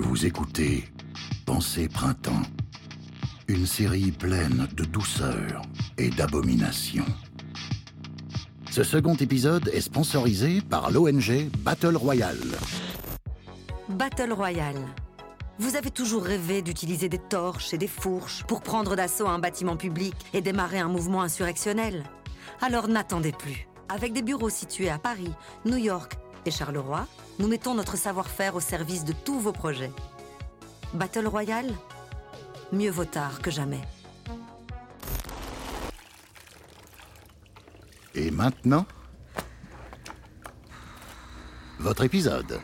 Vous écoutez Pensée Printemps, une série pleine de douceur et d'abomination. Ce second épisode est sponsorisé par l'ONG Battle Royale. Battle Royale. Vous avez toujours rêvé d'utiliser des torches et des fourches pour prendre d'assaut un bâtiment public et démarrer un mouvement insurrectionnel Alors n'attendez plus. Avec des bureaux situés à Paris, New York et Charleroi, nous mettons notre savoir-faire au service de tous vos projets. Battle Royale Mieux vaut tard que jamais. Et maintenant, votre épisode.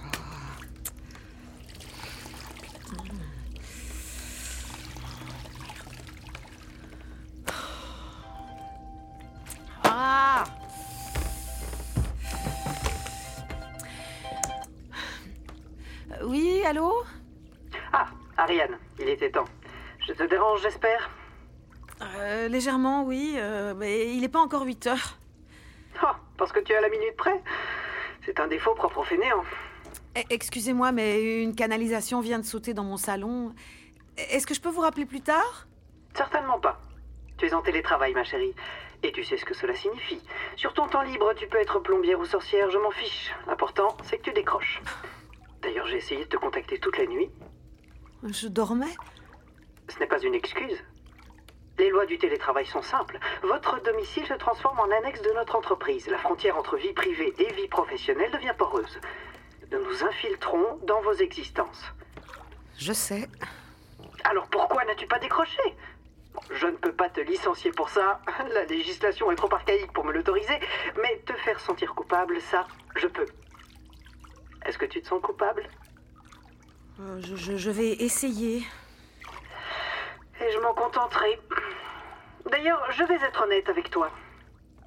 Oui, allô Ah, Ariane, il était temps. Je te dérange, j'espère Euh, Légèrement, oui, euh, mais il n'est pas encore 8 heures. Ah, parce que tu es à la minute près C'est un défaut propre au fainéant. Eh, Excusez-moi, mais une canalisation vient de sauter dans mon salon. Est-ce que je peux vous rappeler plus tard? Certainement pas. Tu es en télétravail, ma chérie. Et tu sais ce que cela signifie. Sur ton temps libre, tu peux être plombière ou sorcière, je m'en fiche. L'important, c'est que tu décroches. D'ailleurs, j'ai essayé de te contacter toute la nuit. Je dormais Ce n'est pas une excuse. Les lois du télétravail sont simples. Votre domicile se transforme en annexe de notre entreprise. La frontière entre vie privée et vie professionnelle devient poreuse. Nous nous infiltrons dans vos existences. Je sais. Alors pourquoi n'as-tu pas décroché? Bon, Je ne peux pas te licencier pour ça. La législation est trop archaïque pour me l'autoriser. Mais te faire sentir coupable, ça, je peux. Est-ce que tu te sens coupable Euh, je, je- je vais essayer. Et je m'en contenterai. D'ailleurs, je vais être honnête avec toi.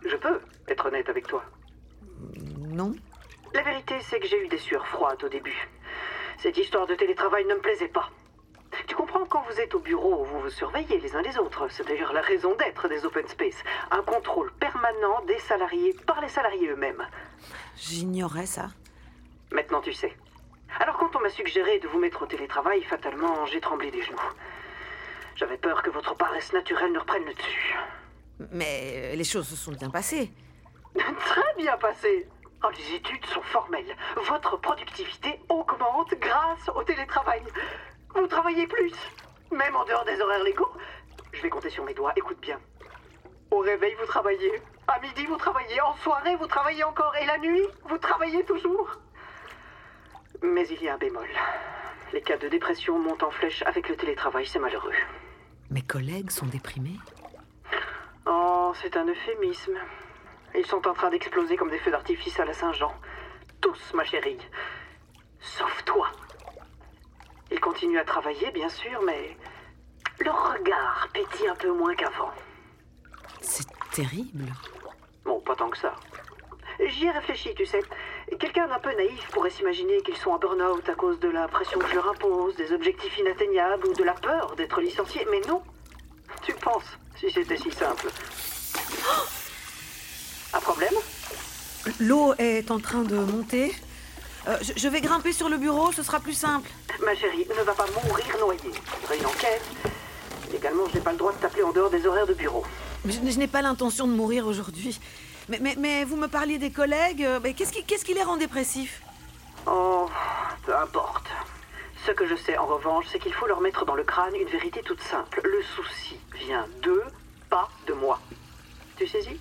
Je peux être honnête avec toi. Non La vérité, c'est que j'ai eu des sueurs froides au début. Cette histoire de télétravail ne me plaisait pas. Tu comprends, quand vous êtes au bureau, vous vous surveillez les uns les autres. C'est d'ailleurs la raison d'être des open space. Un contrôle permanent des salariés par les salariés eux-mêmes. J'ignorais ça. Maintenant, tu sais. Alors, quand on m'a suggéré de vous mettre au télétravail, fatalement, j'ai tremblé des genoux. J'avais peur que votre paresse naturelle ne reprenne le dessus. Mais euh, les choses se sont bien passées. Très bien passé. Oh, les études sont formelles. Votre productivité augmente grâce au télétravail. Vous travaillez plus, même en dehors des horaires légaux. Je vais compter sur mes doigts, écoute bien. Au réveil, vous travaillez. À midi, vous travaillez. En soirée, vous travaillez encore. Et la nuit, vous travaillez toujours. Mais il y a un bémol. Les cas de dépression montent en flèche avec le télétravail, c'est malheureux. Mes collègues sont déprimés. Oh, c'est un euphémisme. Ils sont en train d'exploser comme des feux d'artifice à la Saint-Jean. Tous, ma chérie. Sauf toi. Ils continuent à travailler, bien sûr, mais leur regard pétille un peu moins qu'avant. C'est terrible. Bon, pas tant que ça. J'y ai réfléchi, tu sais. Quelqu'un d'un peu naïf pourrait s'imaginer qu'ils sont en burn-out à cause de la pression que je leur impose, des objectifs inatteignables ou de la peur d'être licenciés. Mais non. Tu penses, si c'était si simple. Un problème? L'eau est en train de monter. Euh, je, je vais grimper sur le bureau, ce sera plus simple. Ma chérie, ne va pas mourir noyée. Il faudrait une enquête. Également, je n'ai pas le droit de t'appeler en dehors des horaires de bureau. Je, je n'ai pas l'intention de mourir aujourd'hui. Mais, mais, vous me parliez des collègues. euh, mais Qu'est-ce qui, les rend dépressifs Oh, peu importe. Ce que je sais en revanche, c'est qu'il faut leur mettre dans le crâne une vérité toute simple. Le souci vient d'eux, pas de moi. Tu saisis?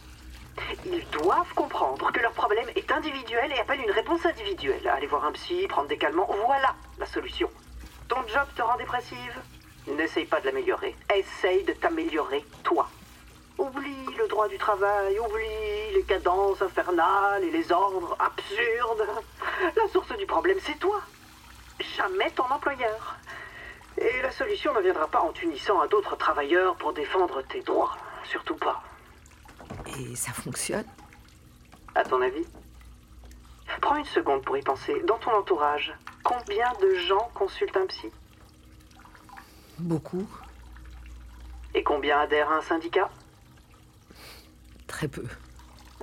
Ils doivent comprendre que leur problème est individuel et appelle une réponse individuelle. Aller voir un psy, prendre des calmants, voilà la solution. Ton job te rend dépressive? N'essaye pas de l'améliorer. Essaye de t'améliorer toi. Oublie le droit du travail, oublie les cadences infernales et les ordres absurdes. La source du problème, c'est toi. Jamais ton employeur. Et la solution ne viendra pas en t'unissant à d'autres travailleurs pour défendre tes droits. Surtout pas. Et ça fonctionne? À ton avis? Prends une seconde pour y penser. Dans ton entourage, combien de gens consultent un psy? Beaucoup. Et combien adhèrent à un syndicat? Très peu.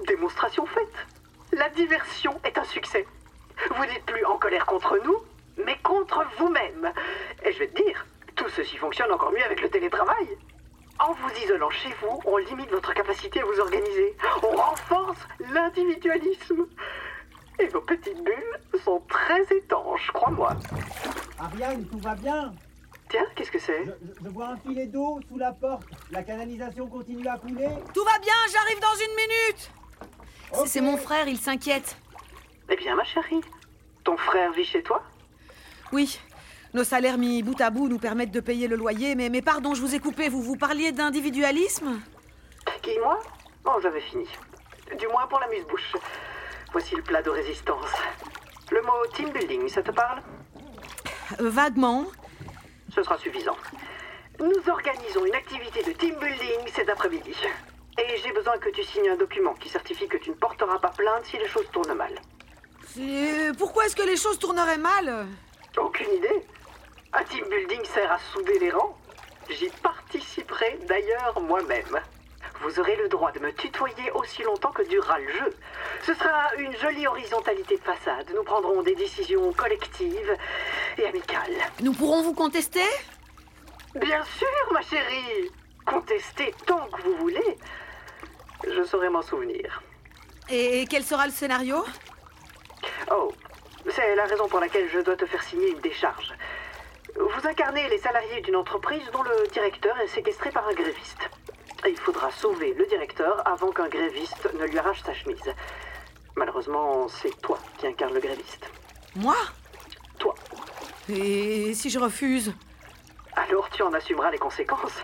Démonstration faite. La diversion est un succès. Vous n'êtes plus en colère contre nous, mais contre vous. vous-même. Et je vais te dire, tout ceci fonctionne encore mieux avec le télétravail. En vous isolant chez vous, on limite votre capacité à vous organiser. On renforce l'individualisme. Et vos petites bulles sont très étanches, crois-moi. Ariane, tout va bien? Tiens, qu'est-ce que c'est? Je, je- je vois un filet d'eau sous la porte. La canalisation continue à couler Tout va bien, j'arrive dans une minute C'est- mon frère, il s'inquiète. Eh bien, ma chérie, ton frère vit chez toi? Oui, nos salaires mis bout à bout nous permettent de payer le loyer, mais, mais pardon, je vous ai coupé, vous vous parliez d'individualisme? Qui, moi? Oh, j'avais fini. Du moins pour la muse-bouche. Voici le plat de résistance. Le mot team building, ça te parle? Euh, Vaguement. Ce sera suffisant. Nous organisons une activité de team building cet après-midi. Et j'ai besoin que tu signes un document qui certifie que tu ne porteras pas plainte si les choses tournent mal. Pourquoi est-ce que les choses tourneraient mal Aucune idée. Un team building sert à souder les rangs. J'y participerai d'ailleurs moi-même. Vous aurez le droit de me tutoyer aussi longtemps que durera le jeu. Ce sera une jolie horizontalité de façade. Nous prendrons des décisions collectives et amicales. Nous pourrons vous contester? Bien sûr, ma chérie. Contestez tant que vous voulez. Je saurai m'en souvenir. Et quel sera le scénario? Oh, c'est la raison pour laquelle je dois te faire signer une décharge. Vous incarnez les salariés d'une entreprise dont le directeur est séquestré par un gréviste. Et il faudra sauver le directeur avant qu'un gréviste ne lui arrache sa chemise. Malheureusement, c'est toi qui incarne le gréviste. Moi? Toi. Et si je refuse? Alors tu en assumeras les conséquences.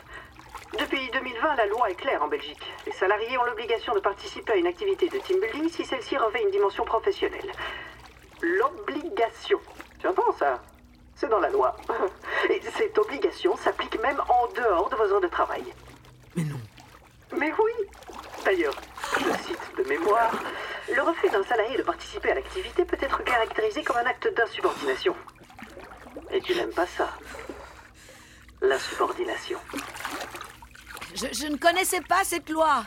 Depuis 2020, la loi est claire en Belgique. Les salariés ont l'obligation de participer à une activité de team building si celle-ci revêt une dimension professionnelle. L'obligation. Tu entends ça C'est dans la loi. Et cette obligation s'applique même en dehors de vos heures de travail. Mais non. Mais oui D'ailleurs, je cite de mémoire, le refus d'un salarié de participer à l'activité peut être caractérisé comme un acte d'insubordination. Et tu n'aimes pas ça L'insubordination. Je, je ne connaissais pas cette loi.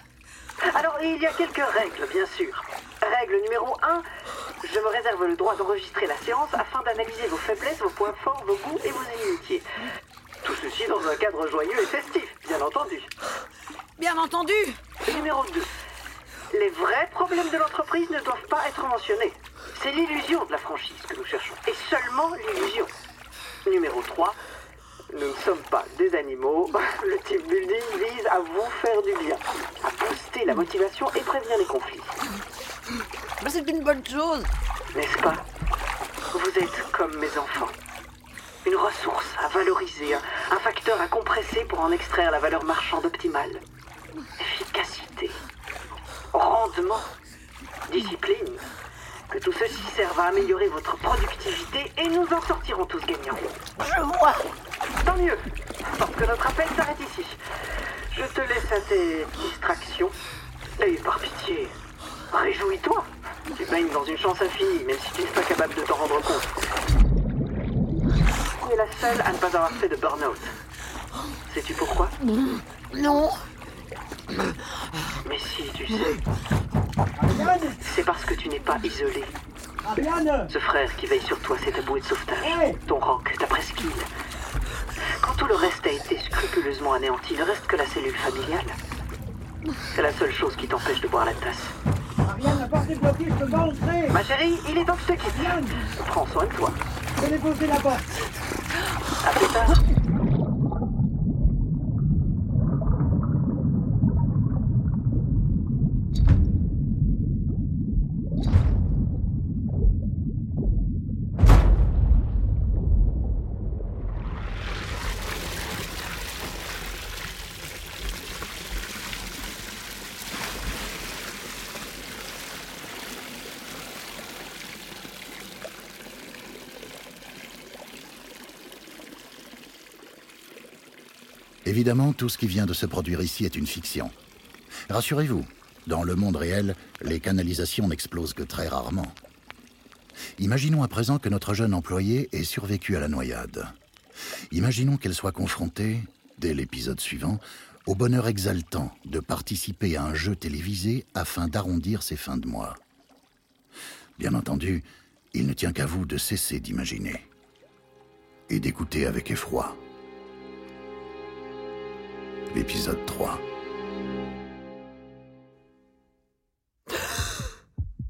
Alors, il y a quelques règles, bien sûr. Règle numéro 1, je me réserve le droit d'enregistrer la séance afin d'analyser vos faiblesses, vos points forts, vos goûts et vos inimitiés. Tout ceci dans un cadre joyeux et festif, bien entendu. Bien entendu. Numéro 2. Les vrais problèmes de l'entreprise ne doivent pas être mentionnés. C'est l'illusion de la franchise que nous cherchons. Et seulement l'illusion. Numéro 3. Nous ne sommes pas des animaux. Le team building vise à vous faire du bien, à booster la motivation et prévenir les conflits. C'est une bonne chose. N'est-ce pas? Vous êtes comme mes enfants. Une ressource à valoriser, un, un facteur à compresser pour en extraire la valeur marchande optimale. Efficacité, rendement, discipline. Que tout ceci serve à améliorer votre productivité et nous en sortirons tous gagnants. Je vois. Tant mieux, parce que notre appel s'arrête ici. Je te laisse à tes distractions. Et par pitié, réjouis-toi. Tu baignes dans une chance infinie, même si tu n'es pas capable de t'en rendre compte. Tu es la seule à ne pas avoir fait de burn-out. Sais-tu pourquoi? Non. Tu sais. C'est parce que tu n'es pas isolé. Ce frère qui veille sur toi, c'est ta bouée de sauvetage. Ton roc, ta presqu'île. Quand tout le reste a été scrupuleusement anéanti, ne reste que la cellule familiale. C'est la seule chose qui t'empêche de boire la tasse. Ariane, la porte est bloquée, je peux pas entrer Ma chérie, il est temps que je te quitte. Ariane Prends soin de toi. Je vais déposer la porte À plus tard. Évidemment, tout ce qui vient de se produire ici est une fiction. Rassurez-vous, dans le monde réel, les canalisations n'explosent que très rarement. Imaginons à présent que notre jeune employée ait survécu à la noyade. Imaginons qu'elle soit confrontée, dès l'épisode suivant, au bonheur exaltant de participer à un jeu télévisé afin d'arrondir ses fins de mois. Bien entendu, il ne tient qu'à vous de cesser d'imaginer. et d'écouter avec effroi. L'épisode 3.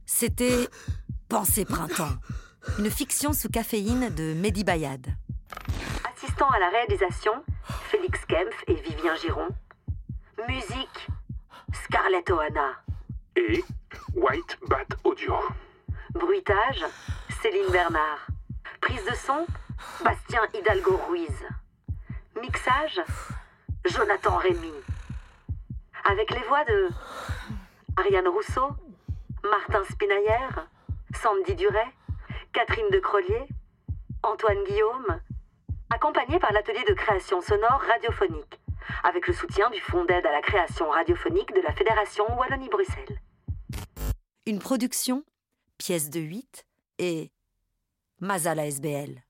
C'était Pensée Printemps, une fiction sous caféine de Mehdi Bayad. Assistant à la réalisation, Félix Kempf et Vivien Giron. Musique, Scarlett Ohana. Et White Bat Audio. Bruitage, Céline Bernard. Prise de son, Bastien Hidalgo Ruiz. Mixage, Jonathan Rémy. Avec les voix de Ariane Rousseau, Martin Spinailler, Sandy Duret, Catherine de Crollier, Antoine Guillaume, accompagné par l'atelier de création sonore radiophonique, avec le soutien du Fonds d'aide à la création radiophonique de la Fédération Wallonie-Bruxelles. Une production, pièce de 8 et Mazala SBL.